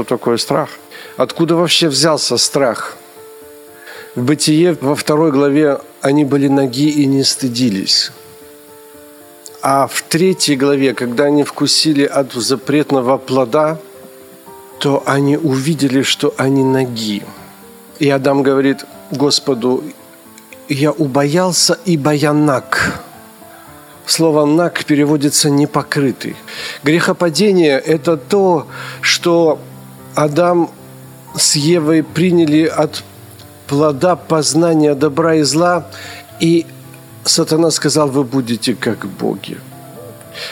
Что такое страх? Откуда вообще взялся страх? В Бытие во второй главе они были ноги и не стыдились. А в третьей главе, когда они вкусили от запретного плода, то они увидели, что они ноги. И Адам говорит Господу, я убоялся, ибо я наг. Слово «наг» переводится «непокрытый». Грехопадение – это то, что Адам с Евой приняли от плода познания добра и зла, и сатана сказал, вы будете как боги.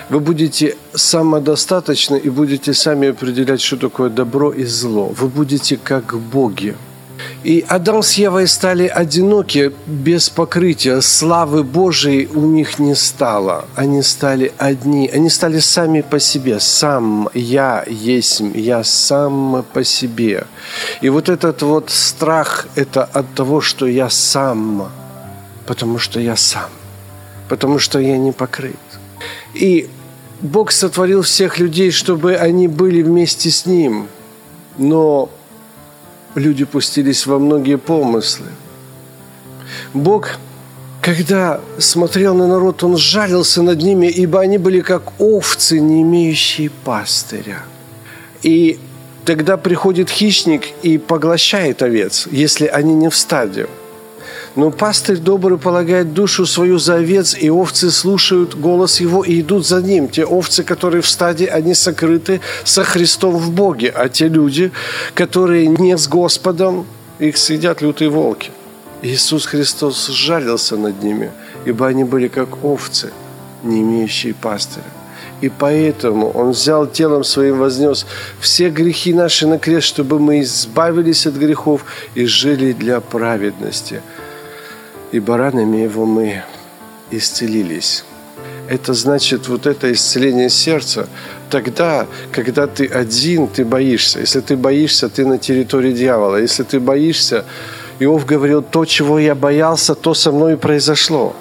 Вы будете самодостаточны и будете сами определять, что такое добро и зло. Вы будете как боги. И Адам с Евой стали одиноки, без покрытия. Славы Божией у них не стало. Они стали одни. Они стали сами по себе. Сам я есть, я сам по себе. И вот этот вот страх – это от того, что я сам. Потому что я сам. Потому что я не покрыт. И Бог сотворил всех людей, чтобы они были вместе с Ним. Но люди пустились во многие помыслы. Бог, когда смотрел на народ, Он жалился над ними, ибо они были как овцы, не имеющие пастыря. И тогда приходит хищник и поглощает овец, если они не в стаде. Но пастырь добрый полагает душу свою за овец, и овцы слушают голос его и идут за ним. Те овцы, которые в стаде, они сокрыты со Христом в Боге, а те люди, которые не с Господом, их съедят лютые волки. Иисус Христос жалился над ними, ибо они были как овцы, не имеющие пастыря. И поэтому Он взял телом своим, вознес все грехи наши на крест, чтобы мы избавились от грехов и жили для праведности – и баранами его мы исцелились. Это значит вот это исцеление сердца. Тогда, когда ты один, ты боишься. Если ты боишься, ты на территории дьявола. Если ты боишься, Иов говорил, то, чего я боялся, то со мной и произошло.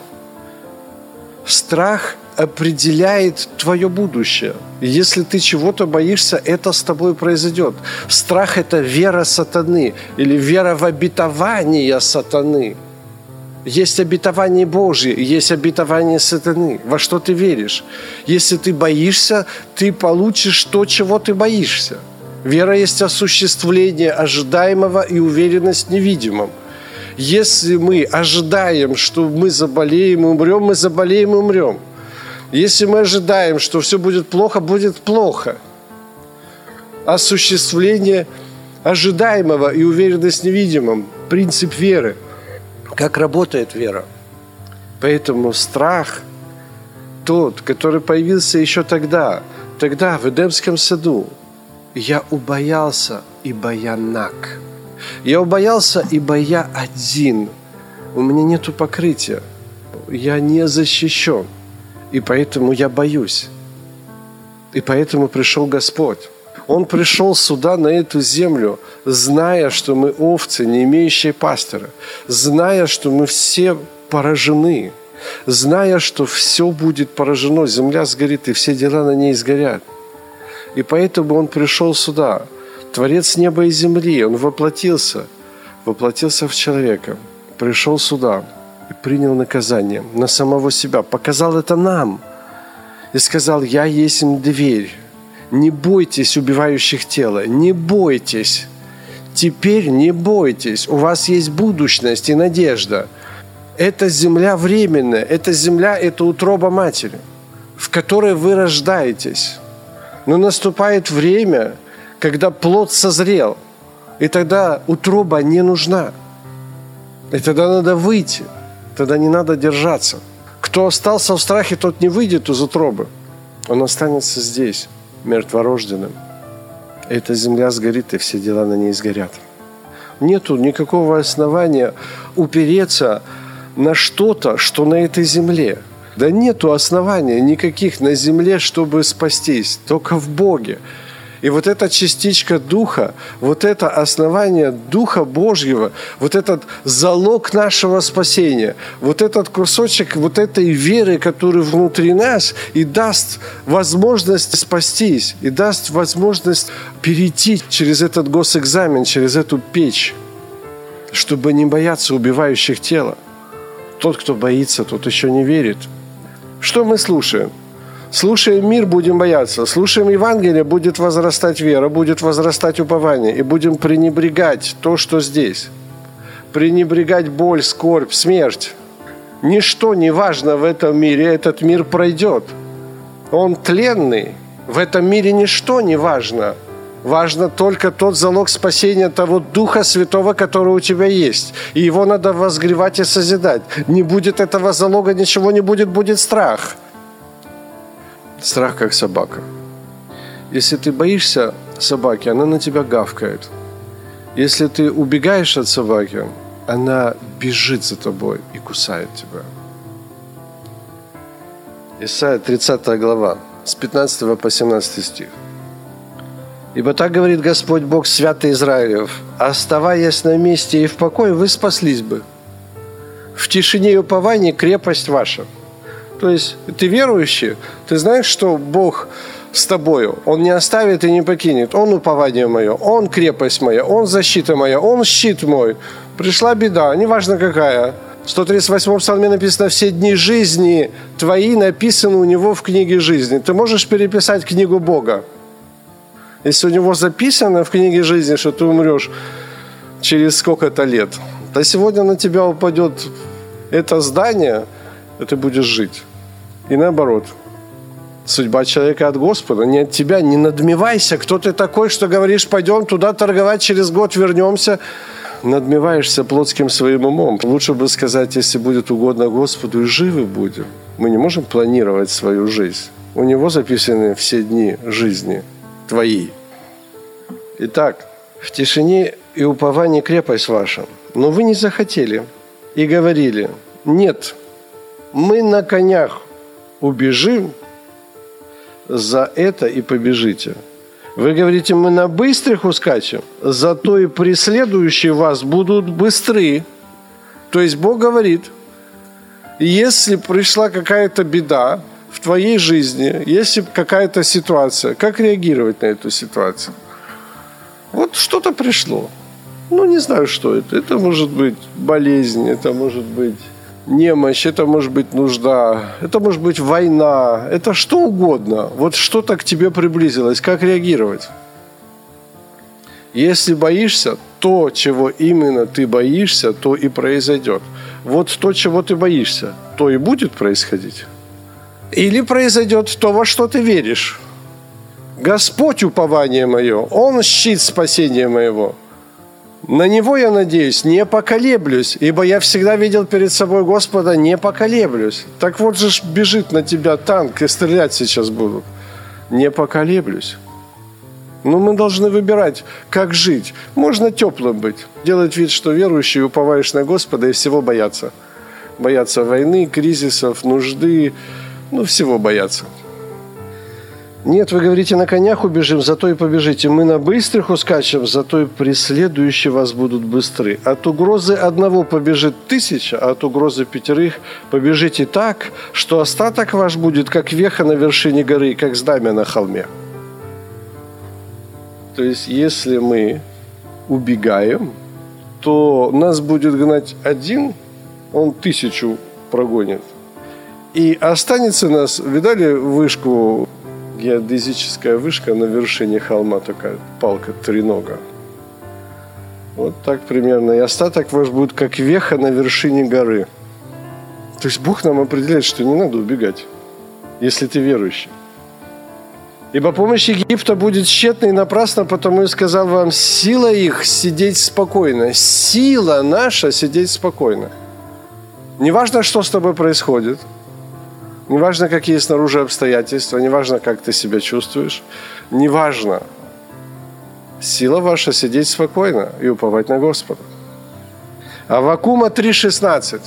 Страх определяет твое будущее. Если ты чего-то боишься, это с тобой произойдет. Страх – это вера сатаны или вера в обетование сатаны – есть обетование Божье, есть обетование сатаны. Во что ты веришь? Если ты боишься, ты получишь то, чего ты боишься. Вера есть осуществление ожидаемого и уверенность в невидимом. Если мы ожидаем, что мы заболеем и умрем, мы заболеем и умрем. Если мы ожидаем, что все будет плохо, будет плохо. Осуществление ожидаемого и уверенность в невидимом. Принцип веры – как работает вера. Поэтому страх тот, который появился еще тогда, тогда в Эдемском саду, я убоялся, ибо я наг. Я убоялся, ибо я один. У меня нет покрытия. Я не защищен. И поэтому я боюсь. И поэтому пришел Господь. Он пришел сюда, на эту землю, зная, что мы овцы, не имеющие пастора, зная, что мы все поражены, зная, что все будет поражено, земля сгорит, и все дела на ней сгорят. И поэтому Он пришел сюда, Творец неба и земли, Он воплотился, воплотился в человека, пришел сюда и принял наказание на самого себя, показал это нам и сказал, я есть дверь, не бойтесь убивающих тело, не бойтесь. Теперь не бойтесь, у вас есть будущность и надежда. Эта земля временная, эта земля – это утроба матери, в которой вы рождаетесь. Но наступает время, когда плод созрел, и тогда утроба не нужна. И тогда надо выйти, тогда не надо держаться. Кто остался в страхе, тот не выйдет из утробы. Он останется здесь мертворожденным. эта земля сгорит, и все дела на ней сгорят. Нету никакого основания упереться на что-то, что на этой земле. Да нету основания никаких на земле, чтобы спастись, только в Боге. И вот эта частичка Духа, вот это основание Духа Божьего, вот этот залог нашего спасения, вот этот кусочек вот этой веры, который внутри нас и даст возможность спастись, и даст возможность перейти через этот госэкзамен, через эту печь, чтобы не бояться убивающих тело. Тот, кто боится, тот еще не верит. Что мы слушаем? Слушаем мир, будем бояться. Слушаем Евангелие, будет возрастать вера, будет возрастать упование. И будем пренебрегать то, что здесь. Пренебрегать боль, скорбь, смерть. Ничто не важно в этом мире, этот мир пройдет. Он тленный. В этом мире ничто не важно. Важно только тот залог спасения того Духа Святого, который у тебя есть. И его надо возгревать и созидать. Не будет этого залога, ничего не будет, будет страх – Страх как собака. Если ты боишься собаки, она на тебя гавкает. Если ты убегаешь от собаки, она бежит за тобой и кусает тебя. Исайя 30 глава, с 15 по 17 стих. «Ибо так говорит Господь Бог святый Израилев, оставаясь на месте и в покое, вы спаслись бы. В тишине и уповании крепость ваша – то есть ты верующий, ты знаешь, что Бог с тобою. Он не оставит и не покинет. Он упование мое, Он крепость моя, Он защита моя, Он щит мой. Пришла беда, неважно какая. В 138 псалме написано «Все дни жизни твои написаны у него в книге жизни». Ты можешь переписать книгу Бога. Если у него записано в книге жизни, что ты умрешь через сколько-то лет, то сегодня на тебя упадет это здание – ты будешь жить. И наоборот, судьба человека от Господа, не от тебя. Не надмевайся, кто ты такой, что говоришь, пойдем туда торговать, через год вернемся. Надмеваешься плотским своим умом. Лучше бы сказать, если будет угодно Господу, и живы будем. Мы не можем планировать свою жизнь. У Него записаны все дни жизни твои. Итак, в тишине и уповании крепость ваша. Но вы не захотели и говорили, нет, мы на конях убежим за это и побежите. Вы говорите, мы на быстрых ускачем, зато и преследующие вас будут быстры. То есть Бог говорит, если пришла какая-то беда в твоей жизни, если какая-то ситуация, как реагировать на эту ситуацию? Вот что-то пришло. Ну, не знаю, что это. Это может быть болезнь, это может быть немощь, это может быть нужда, это может быть война, это что угодно. Вот что-то к тебе приблизилось, как реагировать? Если боишься, то, чего именно ты боишься, то и произойдет. Вот то, чего ты боишься, то и будет происходить. Или произойдет то, во что ты веришь. Господь упование мое, Он щит спасения моего – на Него я надеюсь, не поколеблюсь, ибо я всегда видел перед собой Господа, не поколеблюсь. Так вот же бежит на тебя танк и стрелять сейчас будут. Не поколеблюсь. Но мы должны выбирать, как жить. Можно теплым быть, делать вид, что верующий, уповаешь на Господа и всего бояться. Бояться войны, кризисов, нужды, ну всего бояться. Нет, вы говорите, на конях убежим, зато и побежите. Мы на быстрых ускачем, зато и преследующие вас будут быстры. От угрозы одного побежит тысяча, а от угрозы пятерых побежите так, что остаток ваш будет, как веха на вершине горы, как знамя на холме. То есть, если мы убегаем, то нас будет гнать один, он тысячу прогонит. И останется нас, видали вышку геодезическая вышка на вершине холма, такая палка тренога. Вот так примерно. И остаток ваш будет как веха на вершине горы. То есть Бог нам определяет, что не надо убегать, если ты верующий. Ибо помощь Египта будет тщетной и напрасно, потому и сказал вам, сила их сидеть спокойно. Сила наша сидеть спокойно. Неважно, что с тобой происходит – Неважно, какие снаружи обстоятельства, неважно, как ты себя чувствуешь, неважно. Сила ваша сидеть спокойно и уповать на Господа. Авакума 3,16.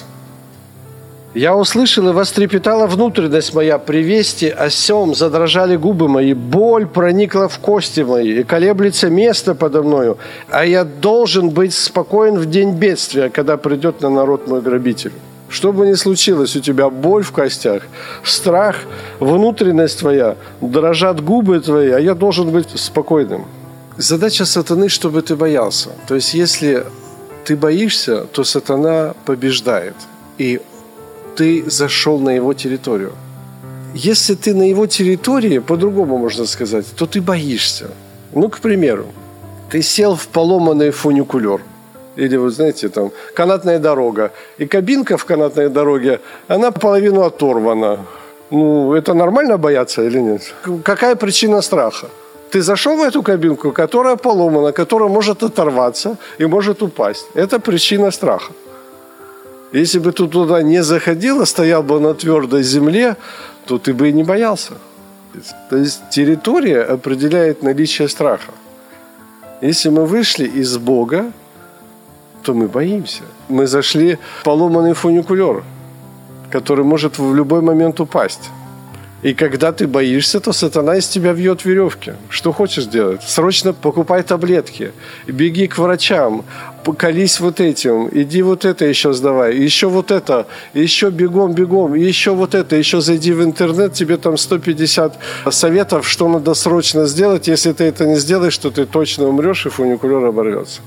Я услышал, и вострепетала внутренность моя при вести о сем, задрожали губы мои, боль проникла в кости мои, и колеблется место подо мною, а я должен быть спокоен в день бедствия, когда придет на народ мой грабитель. Что бы ни случилось, у тебя боль в костях, страх, внутренность твоя, дрожат губы твои, а я должен быть спокойным. Задача сатаны, чтобы ты боялся. То есть, если ты боишься, то сатана побеждает. И ты зашел на его территорию. Если ты на его территории, по-другому можно сказать, то ты боишься. Ну, к примеру, ты сел в поломанный фуникулер. Или, вы знаете, там, канатная дорога. И кабинка в канатной дороге, она половину оторвана. Ну, это нормально бояться или нет? Какая причина страха? Ты зашел в эту кабинку, которая поломана, которая может оторваться и может упасть. Это причина страха. Если бы ты туда не заходил, а стоял бы на твердой земле, то ты бы и не боялся. То есть территория определяет наличие страха. Если мы вышли из Бога, то мы боимся. Мы зашли в поломанный фуникулер, который может в любой момент упасть. И когда ты боишься, то сатана из тебя вьет веревки. Что хочешь делать? Срочно покупай таблетки, беги к врачам, колись вот этим, иди вот это еще сдавай, еще вот это, еще бегом, бегом, еще вот это, еще зайди в интернет, тебе там 150 советов, что надо срочно сделать. Если ты это не сделаешь, то ты точно умрешь, и фуникулер оборвется.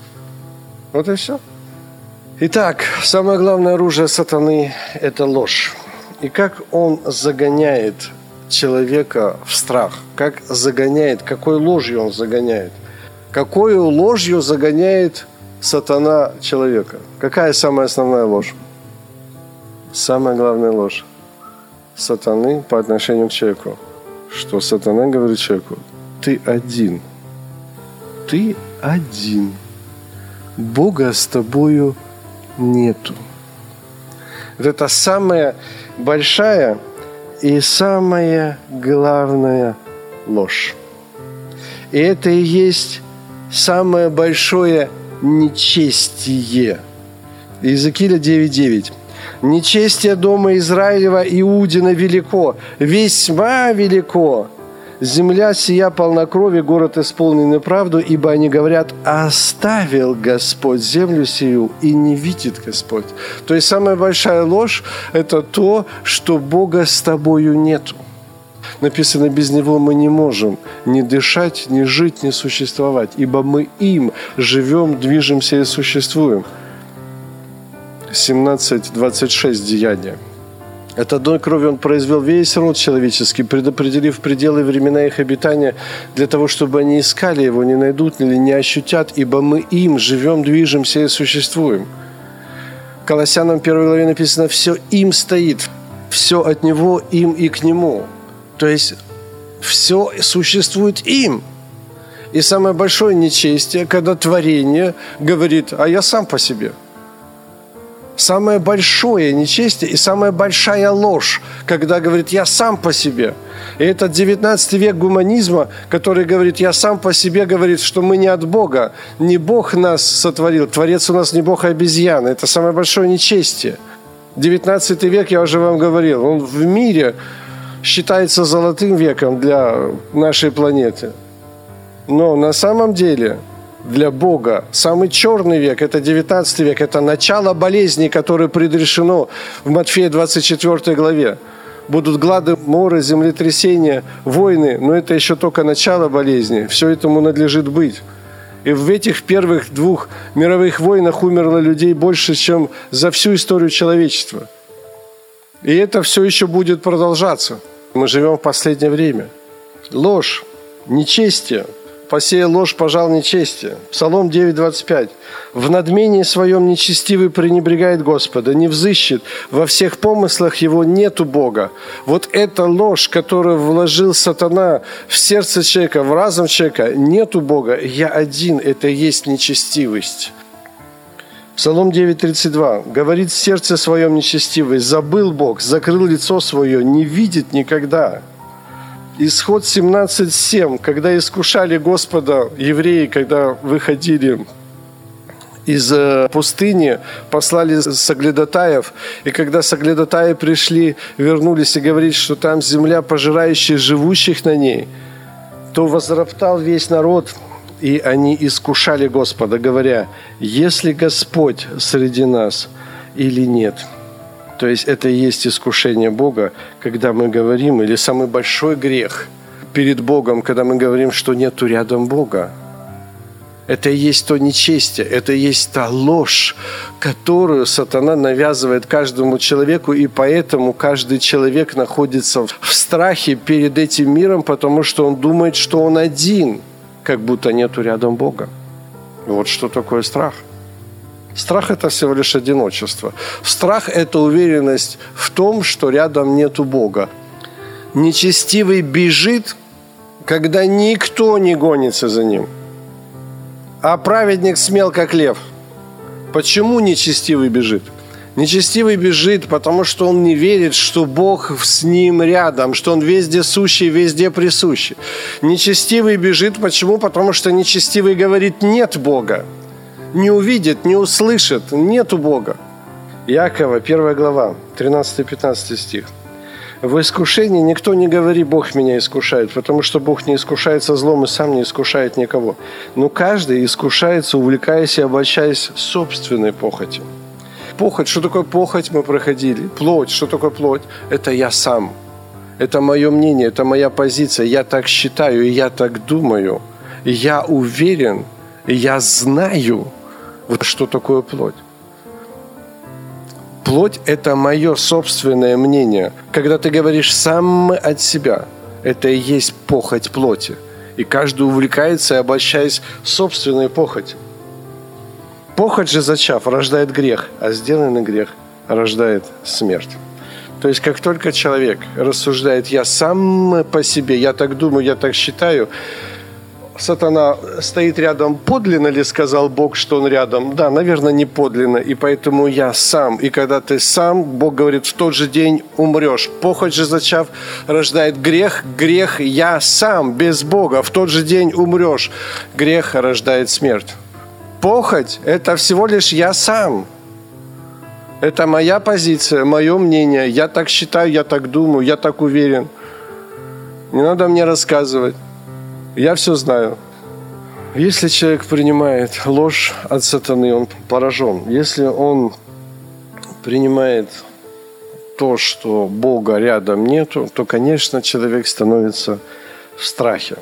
Вот и все. Итак, самое главное оружие сатаны – это ложь. И как он загоняет человека в страх, как загоняет, какой ложью он загоняет. Какой ложью загоняет сатана человека? Какая самая основная ложь? Самая главная ложь сатаны по отношению к человеку. Что сатана говорит человеку? Ты один. Ты один. Бога с тобою нету. Вот это самая большая и самая главная ложь. И это и есть самое большое нечестие. Иезекииля 9.9. Нечестие дома Израилева Иудина велико, весьма велико, Земля сия полна крови, город исполненный правду, ибо они говорят, оставил Господь землю сию, и не видит Господь. То есть самая большая ложь – это то, что Бога с тобою нету. Написано, без Него мы не можем ни дышать, ни жить, ни существовать, ибо мы им живем, движемся и существуем. 17.26 Деяния. От одной крови он произвел весь род человеческий, предопределив пределы времена их обитания для того, чтобы они искали его, не найдут или не ощутят, ибо мы им живем, движемся и существуем. Колоссянам 1 главе написано «все им стоит, все от него, им и к нему». То есть все существует им. И самое большое нечестие, когда творение говорит, а я сам по себе – Самое большое нечестие и самая большая ложь, когда говорит «я сам по себе». И это 19 век гуманизма, который говорит «я сам по себе», говорит, что мы не от Бога, не Бог нас сотворил, Творец у нас не Бог, а обезьяна. Это самое большое нечестие. 19 век, я уже вам говорил, он в мире считается золотым веком для нашей планеты. Но на самом деле – для Бога. Самый черный век – это 19 век, это начало болезней, которое предрешено в Матфея 24 главе. Будут глады, моры, землетрясения, войны, но это еще только начало болезни. Все этому надлежит быть. И в этих первых двух мировых войнах умерло людей больше, чем за всю историю человечества. И это все еще будет продолжаться. Мы живем в последнее время. Ложь, нечестие – посеял ложь, пожал нечестие. Псалом 9.25. «В надмении своем нечестивый пренебрегает Господа, не взыщет, во всех помыслах его нету Бога». Вот эта ложь, которую вложил сатана в сердце человека, в разум человека, нету Бога, я один, это и есть нечестивость. Псалом 9.32. «Говорит сердце своем нечестивый, забыл Бог, закрыл лицо свое, не видит никогда». Исход 17.7, когда искушали Господа евреи, когда выходили из э, пустыни, послали соглядатаев, и когда соглядатаи пришли, вернулись и говорили, что там земля, пожирающая живущих на ней, то возроптал весь народ, и они искушали Господа, говоря, если Господь среди нас или нет. То есть это и есть искушение Бога, когда мы говорим, или самый большой грех перед Богом, когда мы говорим, что нету рядом Бога. Это и есть то нечестие, это и есть та ложь, которую сатана навязывает каждому человеку, и поэтому каждый человек находится в страхе перед этим миром, потому что он думает, что он один, как будто нету рядом Бога. Вот что такое страх. Страх – это всего лишь одиночество. Страх – это уверенность в том, что рядом нету Бога. Нечестивый бежит, когда никто не гонится за ним – а праведник смел, как лев. Почему нечестивый бежит? Нечестивый бежит, потому что он не верит, что Бог с ним рядом, что он везде сущий, везде присущий. Нечестивый бежит, почему? Потому что нечестивый говорит «нет Бога». Не увидит, не услышит, нету Бога. Якова, 1 глава, 13-15 стих – в искушении никто не говори, Бог меня искушает, потому что Бог не искушается злом и сам не искушает никого. Но каждый искушается, увлекаясь и обольщаясь собственной похотью. Похоть, что такое похоть, мы проходили. Плоть, что такое плоть? Это я сам. Это мое мнение, это моя позиция. Я так считаю, и я так думаю. Я уверен, я знаю, вот что такое плоть. Плоть – это мое собственное мнение. Когда ты говоришь сам от себя, это и есть похоть плоти. И каждый увлекается обольщаясь собственной похотью. Похоть же зачав рождает грех, а сделанный грех рождает смерть. То есть как только человек рассуждает «я сам по себе, я так думаю, я так считаю», сатана стоит рядом, подлинно ли сказал Бог, что он рядом? Да, наверное, не подлинно, и поэтому я сам. И когда ты сам, Бог говорит, в тот же день умрешь. Похоть же зачав рождает грех, грех я сам, без Бога, в тот же день умрешь. Грех рождает смерть. Похоть – это всего лишь я сам. Это моя позиция, мое мнение. Я так считаю, я так думаю, я так уверен. Не надо мне рассказывать. Я все знаю. Если человек принимает ложь от сатаны, он поражен. Если он принимает то, что Бога рядом нету, то, конечно, человек становится в страхе.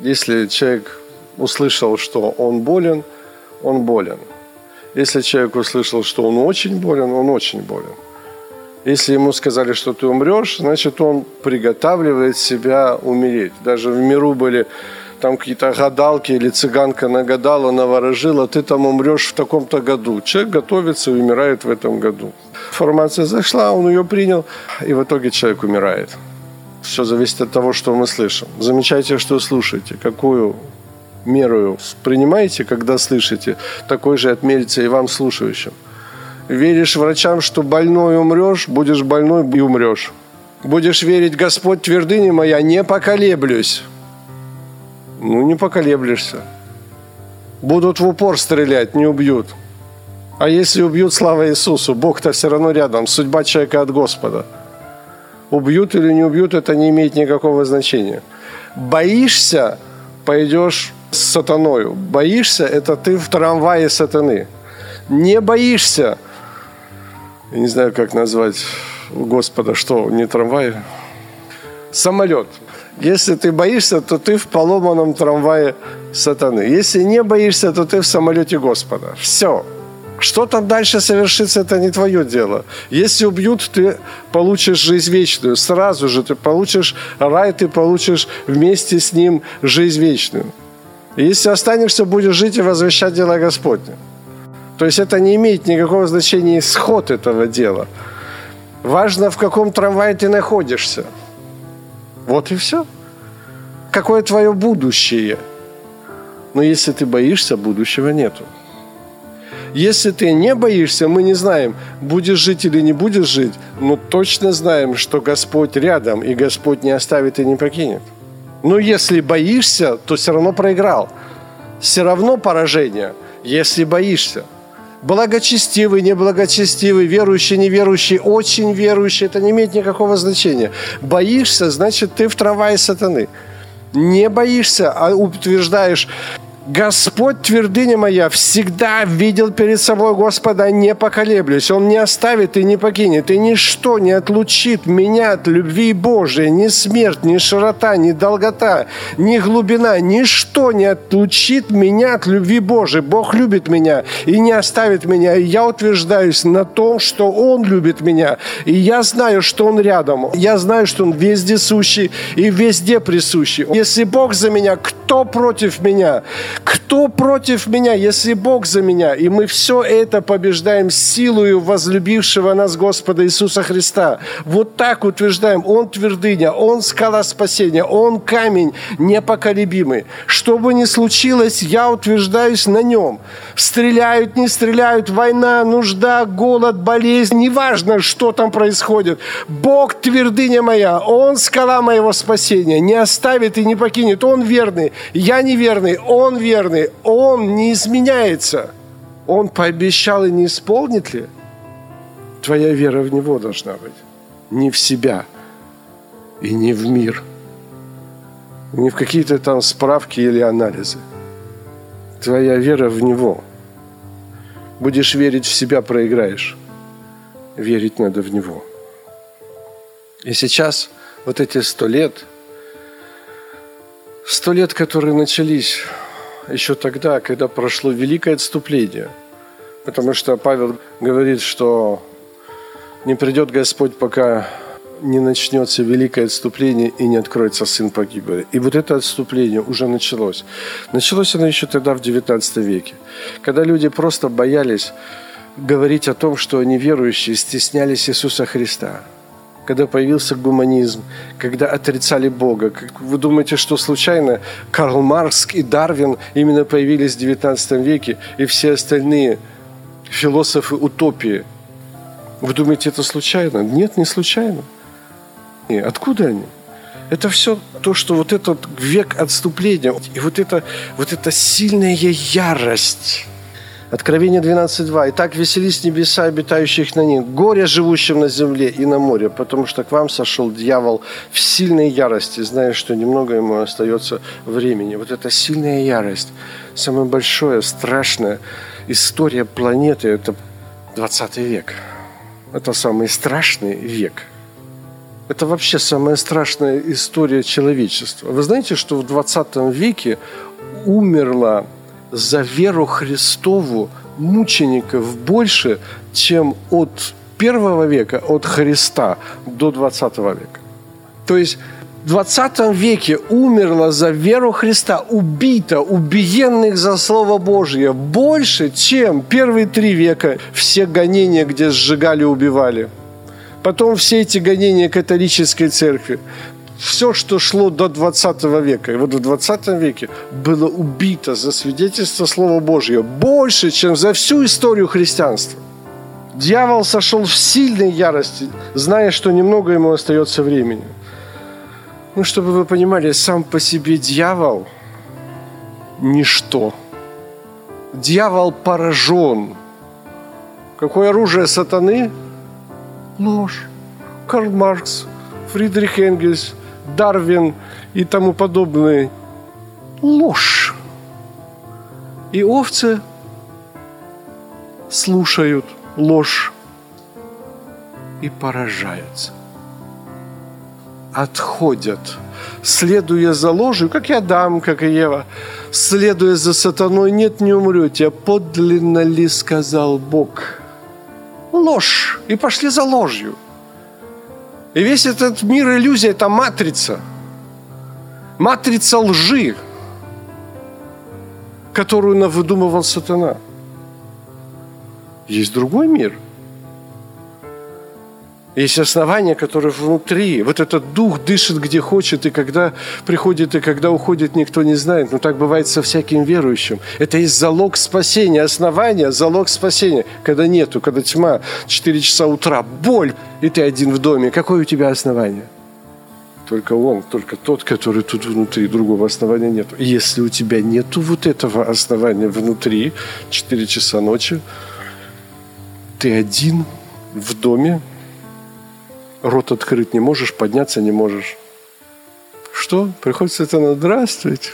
Если человек услышал, что он болен, он болен. Если человек услышал, что он очень болен, он очень болен. Если ему сказали, что ты умрешь, значит, он приготавливает себя умереть. Даже в миру были там какие-то гадалки или цыганка нагадала, наворожила, ты там умрешь в таком-то году. Человек готовится и умирает в этом году. Информация зашла, он ее принял, и в итоге человек умирает. Все зависит от того, что мы слышим. Замечайте, что слушаете, какую меру принимаете, когда слышите, такой же отмерится и вам слушающим веришь врачам, что больной умрешь, будешь больной и умрешь. Будешь верить, Господь, твердыня моя, не поколеблюсь. Ну, не поколеблешься. Будут в упор стрелять, не убьют. А если убьют, слава Иисусу, Бог-то все равно рядом, судьба человека от Господа. Убьют или не убьют, это не имеет никакого значения. Боишься, пойдешь с сатаною. Боишься, это ты в трамвае сатаны. Не боишься, я не знаю, как назвать Господа, что, не трамвай, самолет. Если ты боишься, то ты в поломанном трамвае сатаны. Если не боишься, то ты в самолете Господа. Все. Что там дальше совершится, это не твое дело. Если убьют, ты получишь жизнь вечную. Сразу же ты получишь рай, ты получишь вместе с ним жизнь вечную. Если останешься, будешь жить и возвещать дела Господня. То есть это не имеет никакого значения исход этого дела. Важно, в каком трамвае ты находишься. Вот и все. Какое твое будущее? Но если ты боишься, будущего нету. Если ты не боишься, мы не знаем, будешь жить или не будешь жить, но точно знаем, что Господь рядом, и Господь не оставит и не покинет. Но если боишься, то все равно проиграл. Все равно поражение, если боишься. Благочестивый, неблагочестивый, верующий, неверующий, очень верующий, это не имеет никакого значения. Боишься, значит, ты в трамвае сатаны. Не боишься, а утверждаешь, Господь, твердыня моя, всегда видел перед собой Господа, не поколеблюсь. Он не оставит и не покинет, и ничто не отлучит меня от любви Божией. Ни смерть, ни широта, ни долгота, ни глубина, ничто не отлучит меня от любви Божией. Бог любит меня и не оставит меня. И я утверждаюсь на том, что Он любит меня. И я знаю, что Он рядом. Я знаю, что Он везде сущий и везде присущий. Если Бог за меня, кто против меня? Кто против меня, если Бог за меня? И мы все это побеждаем силою возлюбившего нас Господа Иисуса Христа. Вот так утверждаем. Он твердыня, Он скала спасения, Он камень непоколебимый. Что бы ни случилось, я утверждаюсь на нем. Стреляют, не стреляют, война, нужда, голод, болезнь, неважно, что там происходит. Бог твердыня моя, Он скала моего спасения, не оставит и не покинет. Он верный, я неверный, Он верный, Он не изменяется. Он пообещал и не исполнит ли? Твоя вера в Него должна быть. Не в себя и не в мир. Не в какие-то там справки или анализы. Твоя вера в Него. Будешь верить в себя, проиграешь. Верить надо в Него. И сейчас вот эти сто лет, сто лет, которые начались еще тогда, когда прошло великое отступление. Потому что Павел говорит, что не придет Господь, пока не начнется великое отступление и не откроется сын погибели. И вот это отступление уже началось. Началось оно еще тогда в XIX веке, когда люди просто боялись говорить о том, что они верующие, стеснялись Иисуса Христа – когда появился гуманизм, когда отрицали Бога. Вы думаете, что случайно Карл Маркс и Дарвин именно появились в XIX веке, и все остальные философы утопии? Вы думаете, это случайно? Нет, не случайно. И откуда они? Это все то, что вот этот век отступления, и вот это, вот эта сильная ярость, Откровение 12.2. «Итак веселись небеса, обитающих на них, горе живущим на земле и на море, потому что к вам сошел дьявол в сильной ярости, зная, что немного ему остается времени». Вот эта сильная ярость, самая большая, страшная история планеты – это 20 век. Это самый страшный век. Это вообще самая страшная история человечества. Вы знаете, что в 20 веке умерло за веру Христову мучеников больше, чем от первого века, от Христа до 20 века. То есть в 20 веке умерло за веру Христа, убито, убиенных за Слово Божье больше, чем первые три века все гонения, где сжигали, убивали. Потом все эти гонения католической церкви все, что шло до 20 века. И вот в 20 веке было убито за свидетельство Слова Божьего больше, чем за всю историю христианства. Дьявол сошел в сильной ярости, зная, что немного ему остается времени. Ну, чтобы вы понимали, сам по себе дьявол – ничто. Дьявол поражен. Какое оружие сатаны? Ложь. Карл Маркс, Фридрих Энгельс – Дарвин и тому подобное. Ложь. И овцы слушают ложь и поражаются. Отходят, следуя за ложью, как и Адам, как и Ева, следуя за сатаной, нет, не умрете, а подлинно ли сказал Бог? Ложь. И пошли за ложью. И весь этот мир иллюзий – это матрица. Матрица лжи, которую навыдумывал сатана. Есть другой мир. Есть основание, которое внутри. Вот этот дух дышит где хочет, и когда приходит, и когда уходит, никто не знает. Но так бывает со всяким верующим. Это есть залог спасения. Основание – залог спасения. Когда нету, когда тьма, 4 часа утра, боль, и ты один в доме. Какое у тебя основание? Только он, только тот, который тут внутри, другого основания нет. Если у тебя нету вот этого основания внутри, 4 часа ночи, ты один в доме, рот открыть не можешь, подняться не можешь. Что? Приходится это здравствуйте.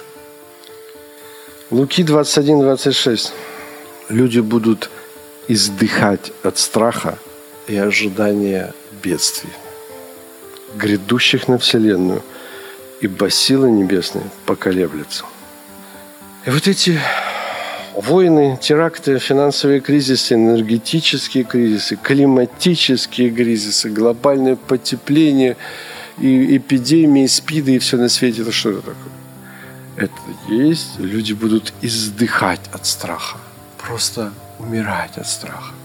Луки 21-26. Люди будут издыхать от страха и ожидания бедствий, грядущих на Вселенную, ибо силы небесные поколеблются. И вот эти войны, теракты, финансовые кризисы, энергетические кризисы, климатические кризисы, глобальное потепление, и эпидемии, спиды и все на свете. Это что это такое? Это есть. Люди будут издыхать от страха. Просто умирать от страха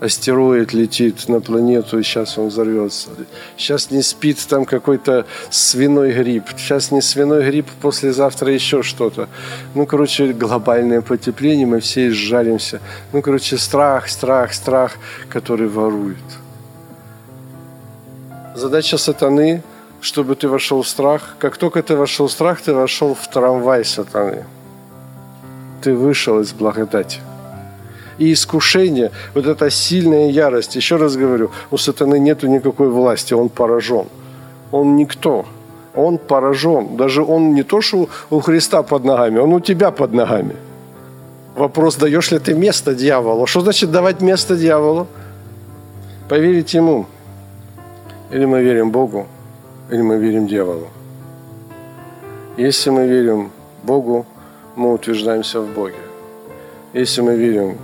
астероид летит на планету, и сейчас он взорвется. Сейчас не спит там какой-то свиной грипп. Сейчас не свиной грипп, послезавтра еще что-то. Ну, короче, глобальное потепление, мы все изжаримся. Ну, короче, страх, страх, страх, который ворует. Задача сатаны, чтобы ты вошел в страх. Как только ты вошел в страх, ты вошел в трамвай сатаны. Ты вышел из благодати и искушение, вот эта сильная ярость. Еще раз говорю, у сатаны нету никакой власти, он поражен. Он никто. Он поражен. Даже он не то, что у Христа под ногами, он у тебя под ногами. Вопрос, даешь ли ты место дьяволу? Что значит давать место дьяволу? Поверить ему. Или мы верим Богу, или мы верим дьяволу. Если мы верим Богу, мы утверждаемся в Боге. Если мы верим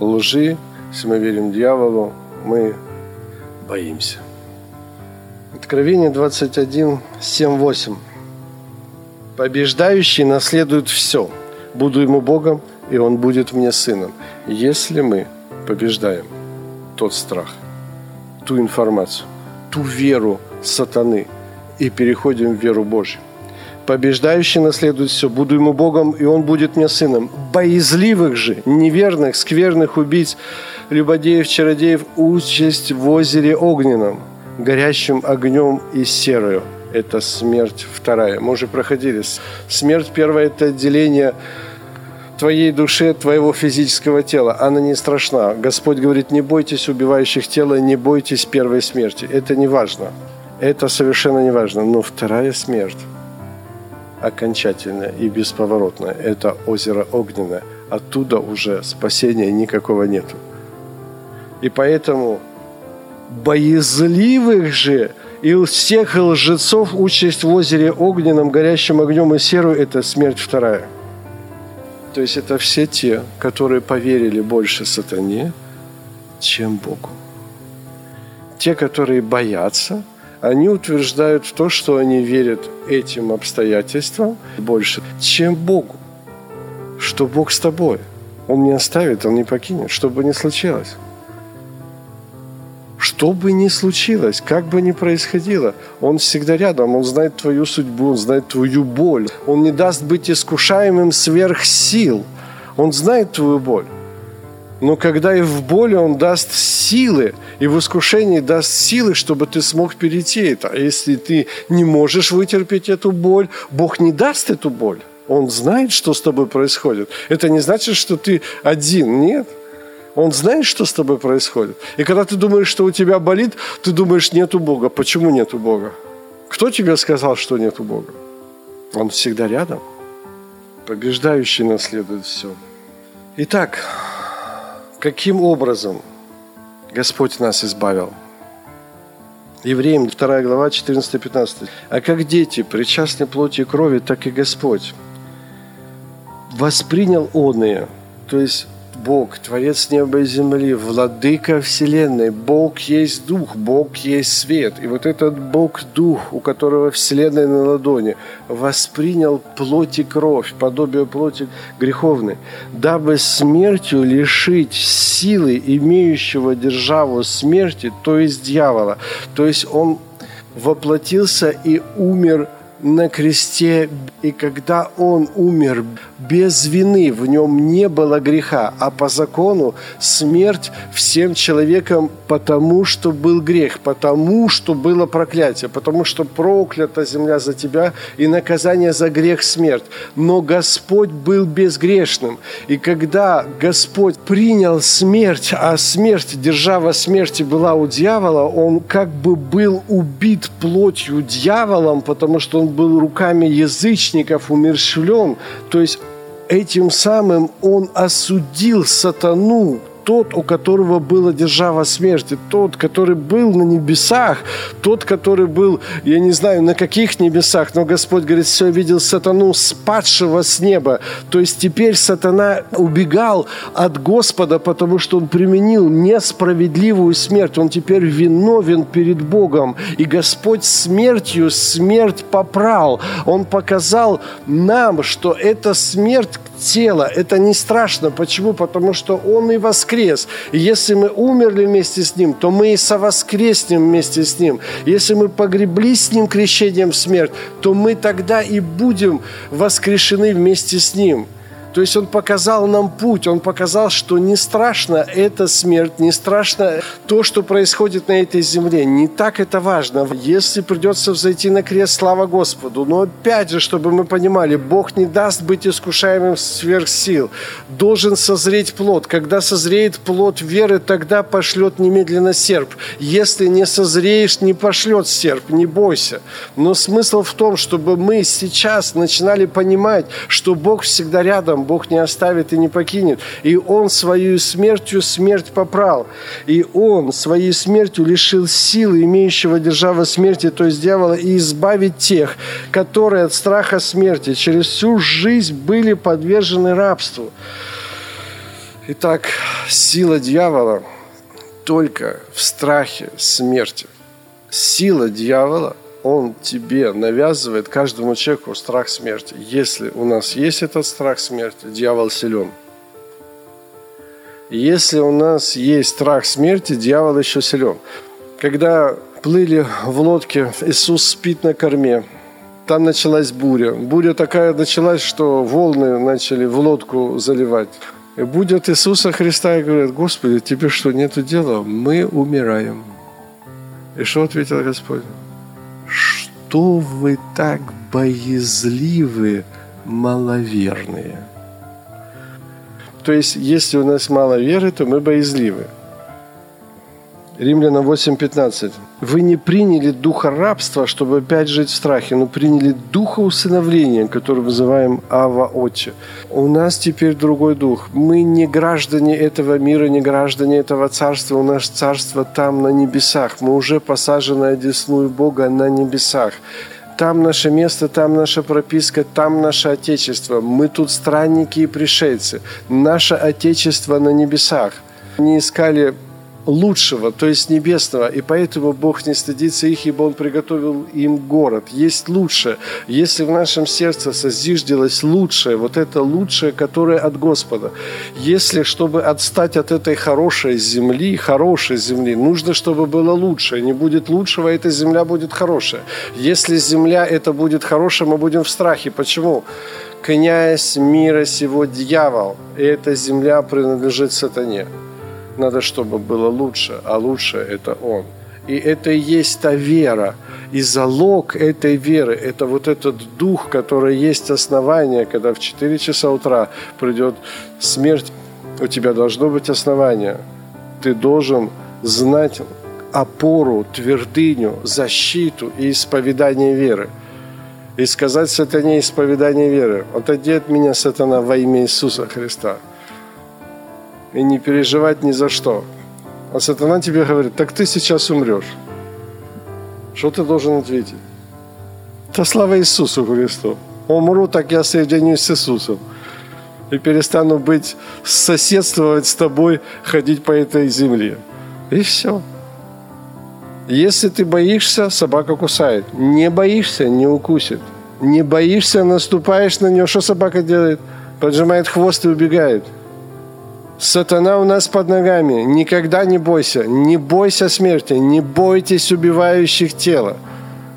лжи, если мы верим дьяволу, мы боимся. Откровение 21, 7, 8. Побеждающий наследует все. Буду ему Богом, и он будет мне сыном. Если мы побеждаем тот страх, ту информацию, ту веру сатаны и переходим в веру Божью, Побеждающий наследует все. Буду ему Богом, и он будет мне сыном. Боязливых же, неверных, скверных убийц, любодеев, чародеев, участь в озере огненном, горящим огнем и серою. Это смерть вторая. Мы уже проходили. Смерть первая – это отделение твоей души, твоего физического тела. Она не страшна. Господь говорит, не бойтесь убивающих тела, не бойтесь первой смерти. Это не важно. Это совершенно не важно. Но вторая смерть – окончательное и бесповоротное. Это озеро огненное. Оттуда уже спасения никакого нету. И поэтому боязливых же и у всех лжецов участь в озере огненном, горящим огнем и серую – это смерть вторая. То есть это все те, которые поверили больше сатане, чем Богу. Те, которые боятся – они утверждают в то, что они верят этим обстоятельствам больше, чем Богу. Что Бог с тобой. Он не оставит, Он не покинет, что бы ни случилось. Что бы ни случилось, как бы ни происходило, Он всегда рядом, Он знает твою судьбу, Он знает твою боль. Он не даст быть искушаемым сверх сил. Он знает твою боль. Но когда и в боли Он даст силы, и в искушении даст силы, чтобы ты смог перейти это. А если ты не можешь вытерпеть эту боль, Бог не даст эту боль. Он знает, что с тобой происходит. Это не значит, что ты один. Нет. Он знает, что с тобой происходит. И когда ты думаешь, что у тебя болит, ты думаешь, нету Бога. Почему нету Бога? Кто тебе сказал, что нету Бога? Он всегда рядом. Побеждающий наследует все. Итак, каким образом Господь нас избавил? Евреям 2 глава 14-15. «А как дети, причастны плоти и крови, так и Господь воспринял оные». То есть Бог, Творец неба и земли, Владыка Вселенной. Бог есть Дух, Бог есть свет. И вот этот Бог Дух, у которого Вселенная на ладони, воспринял плоть и кровь, подобие плоти греховной, дабы смертью лишить силы имеющего державу смерти, то есть дьявола. То есть он воплотился и умер на кресте, и когда Он умер без вины, в нем не было греха, а по закону смерть всем человекам, потому что был грех, потому что было проклятие, потому что проклята земля за тебя, и наказание за грех смерть. Но Господь был безгрешным, и когда Господь принял смерть, а смерть, держава смерти была у дьявола, Он как бы был убит плотью дьяволом, потому что Он был руками язычников умерщвлен. То есть этим самым он осудил сатану, тот, у которого была держава смерти, тот, который был на небесах, тот, который был, я не знаю, на каких небесах, но Господь говорит, все, видел сатану, спадшего с неба. То есть теперь сатана убегал от Господа, потому что он применил несправедливую смерть. Он теперь виновен перед Богом. И Господь смертью смерть попрал. Он показал нам, что эта смерть тела, это не страшно. Почему? Потому что Он и воскрес. И если мы умерли вместе с Ним, то мы и совоскреснем вместе с Ним. Если мы погребли с Ним крещением в смерть, то мы тогда и будем воскрешены вместе с Ним. То есть Он показал нам путь, Он показал, что не страшно эта смерть, не страшно то, что происходит на этой земле. Не так это важно. Если придется взойти на крест, слава Господу. Но опять же, чтобы мы понимали, Бог не даст быть искушаемым сверх сил. Должен созреть плод. Когда созреет плод веры, тогда пошлет немедленно серп. Если не созреешь, не пошлет серп, не бойся. Но смысл в том, чтобы мы сейчас начинали понимать, что Бог всегда рядом, Бог не оставит и не покинет. И Он своей смертью смерть попрал. И Он своей смертью лишил силы имеющего держава смерти, то есть дьявола, и избавить тех, которые от страха смерти через всю жизнь были подвержены рабству. Итак, сила дьявола только в страхе смерти. Сила дьявола – он тебе навязывает, каждому человеку, страх смерти. Если у нас есть этот страх смерти, дьявол силен. Если у нас есть страх смерти, дьявол еще силен. Когда плыли в лодке, Иисус спит на корме, там началась буря. Буря такая началась, что волны начали в лодку заливать. И будет Иисуса Христа и говорит, Господи, тебе что, нету дела? Мы умираем. И что ответил Господь? Что вы так боязливы, маловерные? То есть, если у нас мало веры, то мы боязливы. Римлянам 8.15. Вы не приняли духа рабства, чтобы опять жить в страхе, но приняли духа усыновления, который вызываем Ава Отче. У нас теперь другой дух. Мы не граждане этого мира, не граждане этого царства. У нас царство там, на небесах. Мы уже посажены одесную Бога на небесах там наше место, там наша прописка, там наше Отечество. Мы тут странники и пришельцы. Наше Отечество на небесах. Не искали лучшего, то есть небесного, и поэтому Бог не стыдится их, ибо Он приготовил им город. Есть лучшее. Если в нашем сердце созиждилось лучшее, вот это лучшее, которое от Господа. Если, чтобы отстать от этой хорошей земли, хорошей земли, нужно, чтобы было лучшее. Не будет лучшего, эта земля будет хорошая. Если земля это будет хорошая, мы будем в страхе. Почему? Князь мира сего дьявол, и эта земля принадлежит сатане надо, чтобы было лучше, а лучше это Он. И это и есть та вера. И залог этой веры – это вот этот дух, который есть основание, когда в 4 часа утра придет смерть, у тебя должно быть основание. Ты должен знать опору, твердыню, защиту и исповедание веры. И сказать сатане исповедание веры. Отойди от меня, сатана, во имя Иисуса Христа – и не переживать ни за что. А сатана тебе говорит, так ты сейчас умрешь. Что ты должен ответить? Да слава Иисусу Христу. Умру, так я соединюсь с Иисусом. и перестану быть соседствовать с тобой, ходить по этой земле. И все. Если ты боишься, собака кусает. Не боишься, не укусит. Не боишься, наступаешь на нее. Что собака делает? Поджимает хвост и убегает. Сатана у нас под ногами. Никогда не бойся. Не бойся смерти. Не бойтесь убивающих тело.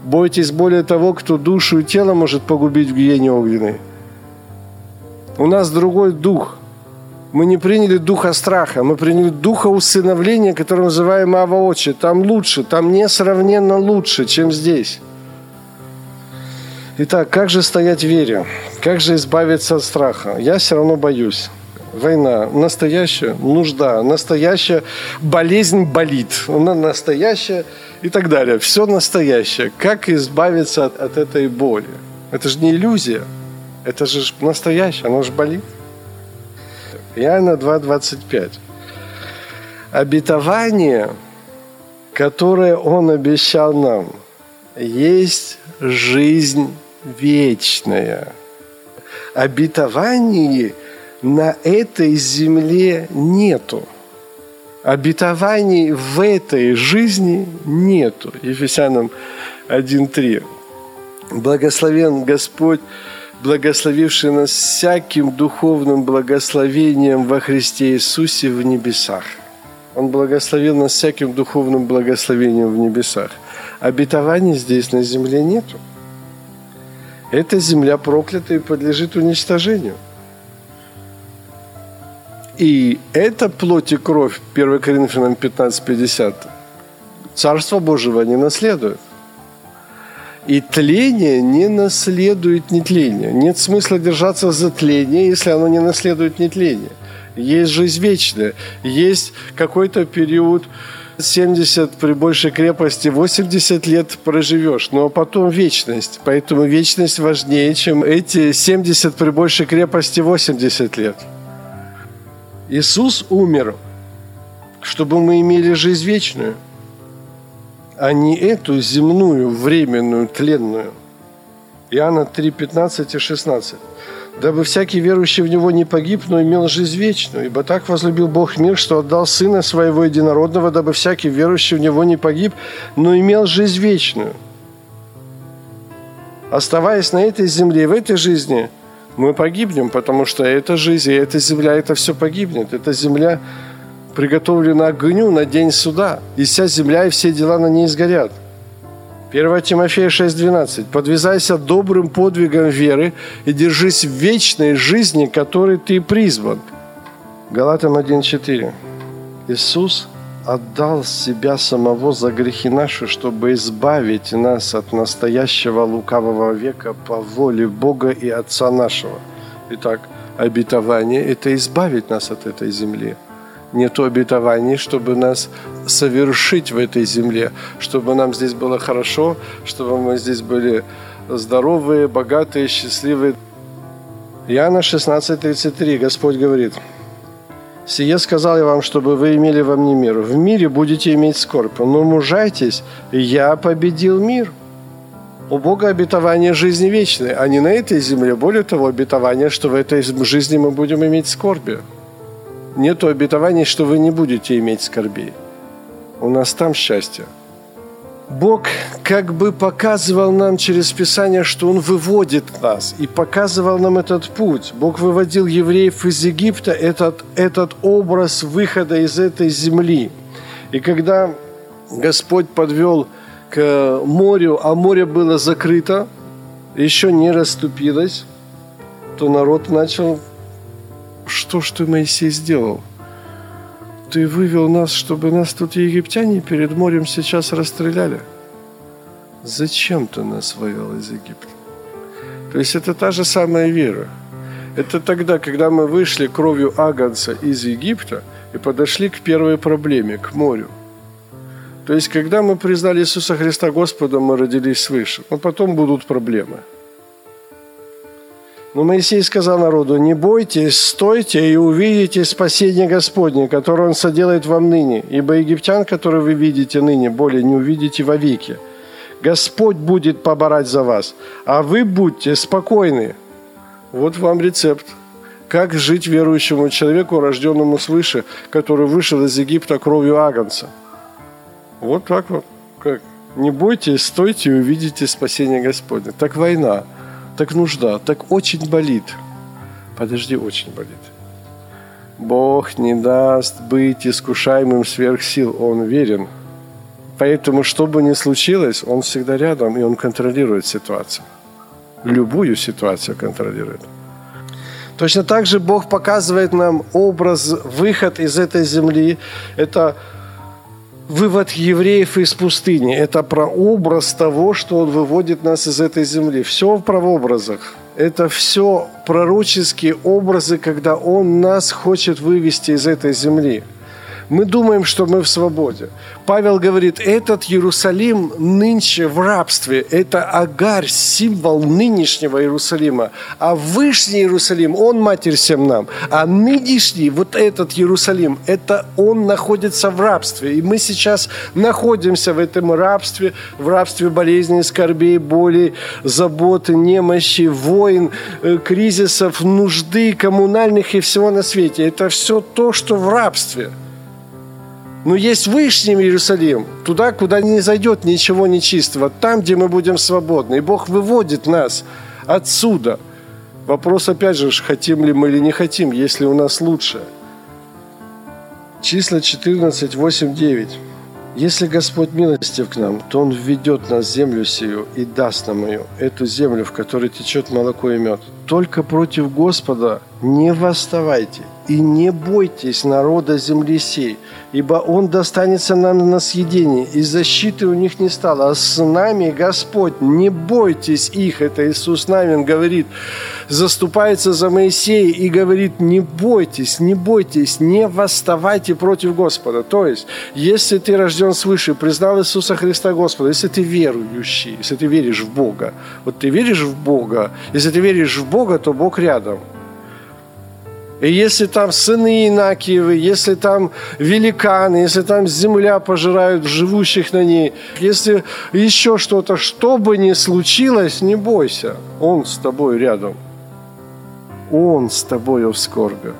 Бойтесь более того, кто душу и тело может погубить в гиене огненной. У нас другой дух. Мы не приняли духа страха, мы приняли духа усыновления, который называем Ава Отче. Там лучше, там несравненно лучше, чем здесь. Итак, как же стоять в вере? Как же избавиться от страха? Я все равно боюсь. Война, настоящая нужда, настоящая болезнь болит, она настоящая и так далее. Все настоящее. Как избавиться от, от этой боли? Это же не иллюзия. Это же настоящее, оно же болит. Иоанна 2,25. Обетование, которое Он обещал нам, есть жизнь вечная. Обетований на этой земле нету. Обетований в этой жизни нету. Ефесянам 1.3. Благословен Господь, благословивший нас всяким духовным благословением во Христе Иисусе в небесах. Он благословил нас всяким духовным благословением в небесах. Обетований здесь на земле нету. Эта земля проклята и подлежит уничтожению. И это плоть и кровь, 1 Коринфянам 15.50, Царство Божьего не наследует. И тление не наследует нетление. Нет смысла держаться за тление, если оно не наследует нетление. Есть жизнь вечная. Есть какой-то период 70 при большей крепости, 80 лет проживешь, но потом вечность. Поэтому вечность важнее, чем эти 70 при большей крепости 80 лет. Иисус умер, чтобы мы имели жизнь вечную – а не эту земную, временную, тленную. Иоанна 3, 15 и 16. «Дабы всякий верующий в Него не погиб, но имел жизнь вечную. Ибо так возлюбил Бог мир, что отдал Сына Своего Единородного, дабы всякий верующий в Него не погиб, но имел жизнь вечную». Оставаясь на этой земле, в этой жизни, мы погибнем, потому что эта жизнь и эта земля, это все погибнет. Эта земля приготовлена огню на день суда, и вся земля и все дела на ней сгорят. 1 Тимофея 6,12. «Подвязайся добрым подвигом веры и держись вечной жизни, которой ты призван». Галатам 1,4. Иисус отдал себя самого за грехи наши, чтобы избавить нас от настоящего лукавого века по воле Бога и Отца нашего. Итак, обетование – это избавить нас от этой земли – нету обетований, чтобы нас совершить в этой земле, чтобы нам здесь было хорошо, чтобы мы здесь были здоровые, богатые, счастливые. Иоанна 16:33 Господь говорит, «Сие сказал я вам, чтобы вы имели во мне мир. В мире будете иметь скорбь, но мужайтесь, я победил мир». У Бога обетование жизни вечной, а не на этой земле. Более того, обетование, что в этой жизни мы будем иметь скорби нету обетований, что вы не будете иметь скорбей. У нас там счастье. Бог как бы показывал нам через Писание, что Он выводит нас и показывал нам этот путь. Бог выводил евреев из Египта, этот, этот образ выхода из этой земли. И когда Господь подвел к морю, а море было закрыто, еще не расступилось, то народ начал что ж ты, Моисей, сделал? Ты вывел нас, чтобы нас тут египтяне перед морем сейчас расстреляли. Зачем ты нас вывел из Египта? То есть это та же самая вера. Это тогда, когда мы вышли кровью Агнца из Египта и подошли к первой проблеме, к морю. То есть, когда мы признали Иисуса Христа Господом, мы родились свыше. Но потом будут проблемы – но Моисей сказал народу, не бойтесь, стойте и увидите спасение Господне, которое Он соделает вам ныне, ибо египтян, которые вы видите ныне, более не увидите вовеки. Господь будет поборать за вас, а вы будьте спокойны. Вот вам рецепт. Как жить верующему человеку, рожденному свыше, который вышел из Египта кровью Агнца? Вот так вот. Как? Не бойтесь, стойте и увидите спасение Господне. Так война, так нужда, так очень болит. Подожди, очень болит. Бог не даст быть искушаемым сверх сил. Он верен. Поэтому, что бы ни случилось, Он всегда рядом, и Он контролирует ситуацию. Любую ситуацию контролирует. Точно так же Бог показывает нам образ, выход из этой земли. Это вывод евреев из пустыни. Это прообраз того, что Он выводит нас из этой земли. Все в правообразах. Это все пророческие образы, когда Он нас хочет вывести из этой земли. Мы думаем, что мы в свободе. Павел говорит, этот Иерусалим нынче в рабстве. Это Агарь, символ нынешнего Иерусалима. А Вышний Иерусалим, он матерь всем нам. А нынешний, вот этот Иерусалим, это он находится в рабстве. И мы сейчас находимся в этом рабстве, в рабстве болезней, скорбей, боли, заботы, немощи, войн, э, кризисов, нужды коммунальных и всего на свете. Это все то, что в рабстве – но есть Вышний Иерусалим, туда, куда не зайдет ничего нечистого, там, где мы будем свободны. И Бог выводит нас отсюда. Вопрос, опять же, хотим ли мы или не хотим, если у нас лучше. Числа 14, 8, 9. Если Господь милостив к нам, то Он введет нас в землю сию и даст нам ее, эту землю, в которой течет молоко и мед. Только против Господа не восставайте и не бойтесь народа земли сей, ибо он достанется нам на съедение, и защиты у них не стало. А с нами Господь, не бойтесь их. Это Иисус Навин говорит, заступается за Моисея и говорит, не бойтесь, не бойтесь, не восставайте против Господа. То есть, если ты рожден свыше, признал Иисуса Христа Господа, если ты верующий, если ты веришь в Бога, вот ты веришь в Бога, если ты веришь в Бога, то Бог рядом – и если там сыны Инакиевы, если там великаны, если там земля пожирают живущих на ней, если еще что-то, что бы ни случилось, не бойся. Он с тобой рядом. Он с тобой в скорби.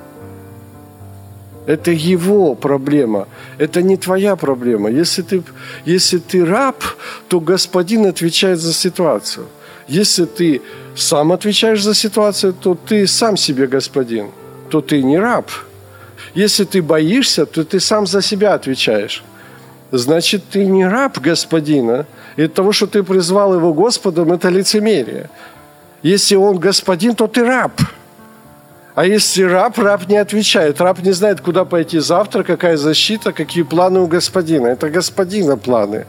Это его проблема. Это не твоя проблема. Если ты, если ты раб, то господин отвечает за ситуацию. Если ты сам отвечаешь за ситуацию, то ты сам себе господин – то ты не раб. Если ты боишься, то ты сам за себя отвечаешь. Значит, ты не раб господина. И того, что ты призвал его Господом, это лицемерие. Если он господин, то ты раб. А если раб, раб не отвечает. Раб не знает, куда пойти завтра, какая защита, какие планы у господина. Это господина планы.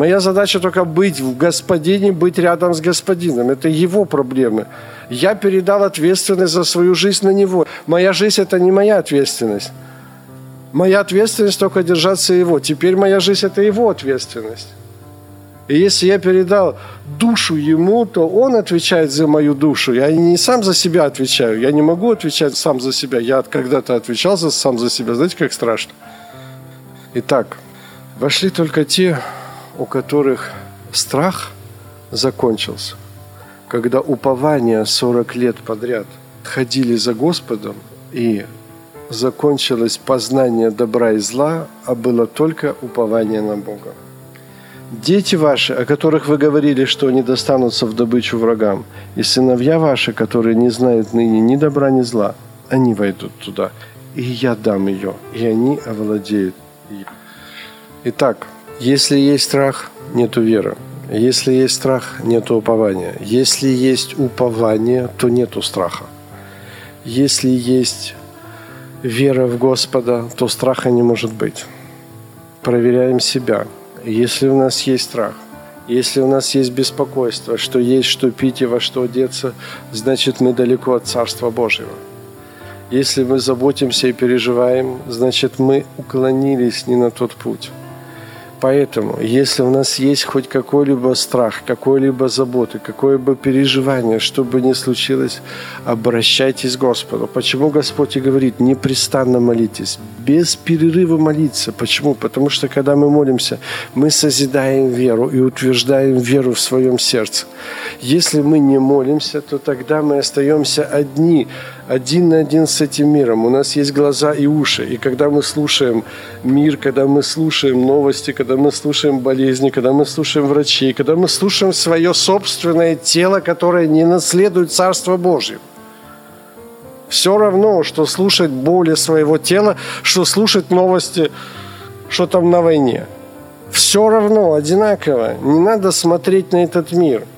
Моя задача только быть в господине, быть рядом с господином. Это его проблемы. Я передал ответственность за свою жизнь на него. Моя жизнь – это не моя ответственность. Моя ответственность только держаться его. Теперь моя жизнь – это его ответственность. И если я передал душу ему, то он отвечает за мою душу. Я не сам за себя отвечаю. Я не могу отвечать сам за себя. Я когда-то отвечал сам за себя. Знаете, как страшно? Итак, вошли только те, у которых страх закончился – когда упование 40 лет подряд ходили за Господом, и закончилось познание добра и зла, а было только упование на Бога. Дети ваши, о которых вы говорили, что они достанутся в добычу врагам, и сыновья ваши, которые не знают ныне ни добра, ни зла, они войдут туда, и я дам ее, и они овладеют ее. Итак, если есть страх, нету веры. Если есть страх, нет упования. Если есть упование, то нету страха. Если есть вера в Господа, то страха не может быть. Проверяем себя. Если у нас есть страх, если у нас есть беспокойство, что есть что пить и во что одеться, значит мы далеко от Царства Божьего. Если мы заботимся и переживаем, значит мы уклонились не на тот путь. Поэтому, если у нас есть хоть какой-либо страх, какой-либо заботы, какое-либо переживание, что бы ни случилось, обращайтесь к Господу. Почему Господь и говорит, непрестанно молитесь, без перерыва молиться. Почему? Потому что, когда мы молимся, мы созидаем веру и утверждаем веру в своем сердце. Если мы не молимся, то тогда мы остаемся одни один на один с этим миром. У нас есть глаза и уши. И когда мы слушаем мир, когда мы слушаем новости, когда мы слушаем болезни, когда мы слушаем врачей, когда мы слушаем свое собственное тело, которое не наследует Царство Божье, все равно, что слушать боли своего тела, что слушать новости, что там на войне. Все равно, одинаково. Не надо смотреть на этот мир –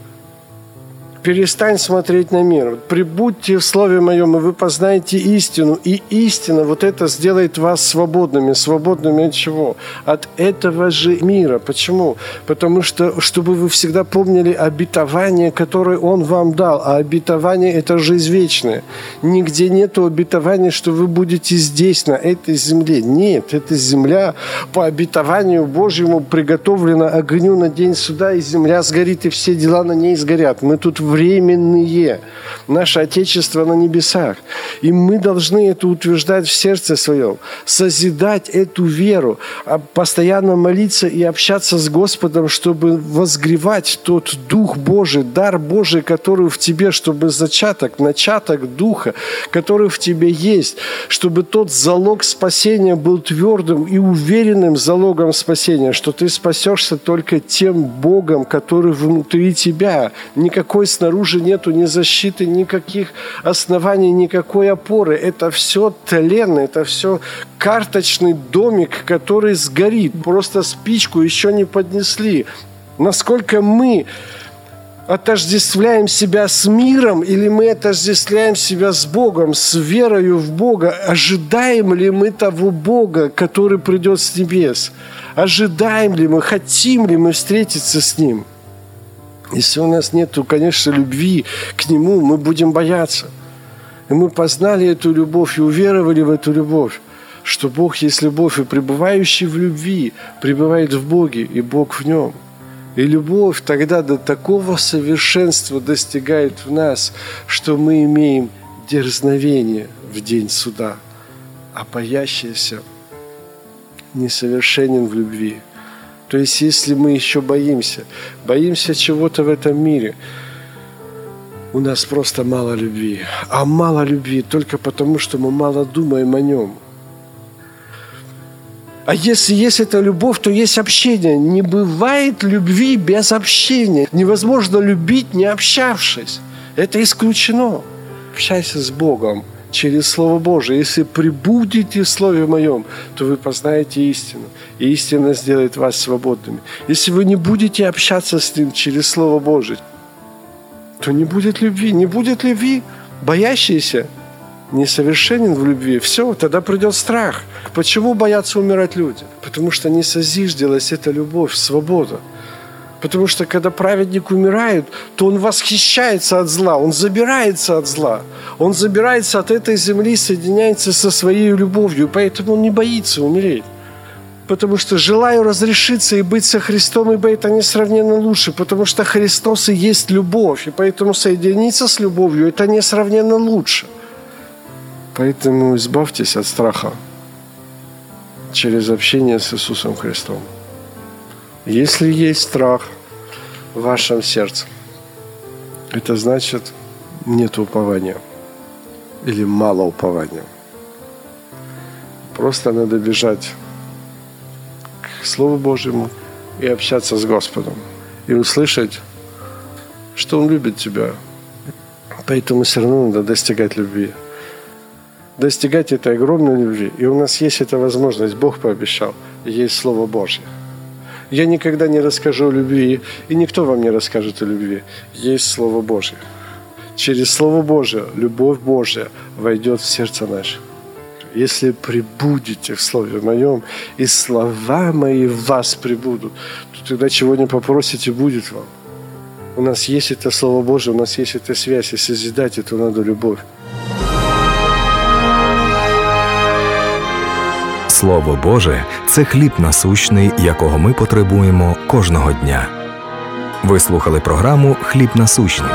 перестань смотреть на мир. Прибудьте в Слове Моем, и вы познаете истину. И истина, вот это сделает вас свободными. Свободными от чего? От этого же мира. Почему? Потому что, чтобы вы всегда помнили обетование, которое Он вам дал. А обетование – это жизнь вечная. Нигде нет обетования, что вы будете здесь, на этой земле. Нет, эта земля по обетованию Божьему приготовлена огню на день суда, и земля сгорит, и все дела на ней сгорят. Мы тут в временные. Наше Отечество на небесах. И мы должны это утверждать в сердце своем, созидать эту веру, а постоянно молиться и общаться с Господом, чтобы возгревать тот Дух Божий, дар Божий, который в тебе, чтобы зачаток, начаток Духа, который в тебе есть, чтобы тот залог спасения был твердым и уверенным залогом спасения, что ты спасешься только тем Богом, который внутри тебя. Никакой снаружи нету ни защиты, никаких оснований, никакой опоры. Это все тлен, это все карточный домик, который сгорит. Просто спичку еще не поднесли. Насколько мы отождествляем себя с миром или мы отождествляем себя с Богом, с верою в Бога? Ожидаем ли мы того Бога, который придет с небес? Ожидаем ли мы, хотим ли мы встретиться с Ним? Если у нас нет, конечно, любви к Нему, мы будем бояться. И мы познали эту любовь и уверовали в эту любовь, что Бог есть любовь, и пребывающий в любви пребывает в Боге, и Бог в нем. И любовь тогда до такого совершенства достигает в нас, что мы имеем дерзновение в день суда, а боящийся несовершенен в любви – то есть если мы еще боимся, боимся чего-то в этом мире, у нас просто мало любви. А мало любви только потому, что мы мало думаем о нем. А если есть эта любовь, то есть общение. Не бывает любви без общения. Невозможно любить, не общавшись. Это исключено. Общайся с Богом через Слово Божие. Если прибудете в Слове Моем, то вы познаете истину, и истина сделает вас свободными. Если вы не будете общаться с Ним через Слово Божие, то не будет любви. Не будет любви, боящийся, несовершенен в любви, все, тогда придет страх. Почему боятся умирать люди? Потому что не созиждилась эта любовь, свобода. Потому что когда праведник умирает, то он восхищается от зла, он забирается от зла. Он забирается от этой земли, соединяется со своей любовью, поэтому он не боится умереть. Потому что желаю разрешиться и быть со Христом, ибо это несравненно лучше, потому что Христос и есть любовь, и поэтому соединиться с любовью – это несравненно лучше. Поэтому избавьтесь от страха через общение с Иисусом Христом. Если есть страх в вашем сердце, это значит нет упования или мало упования. Просто надо бежать к Слову Божьему и общаться с Господом. И услышать, что Он любит тебя. Поэтому все равно надо достигать любви. Достигать этой огромной любви. И у нас есть эта возможность. Бог пообещал. есть Слово Божье. Я никогда не расскажу о любви, и никто вам не расскажет о любви. Есть Слово Божье. Через Слово Божье, любовь Божья войдет в сердце наше. Если прибудете в Слове Моем, и слова Мои в вас прибудут, то тогда чего не попросите, будет вам. У нас есть это Слово Божье, у нас есть эта связь, и созидать это надо любовь. Слово Боже це хліб насущний, якого ми потребуємо кожного дня. Ви слухали програму Хліб насущний.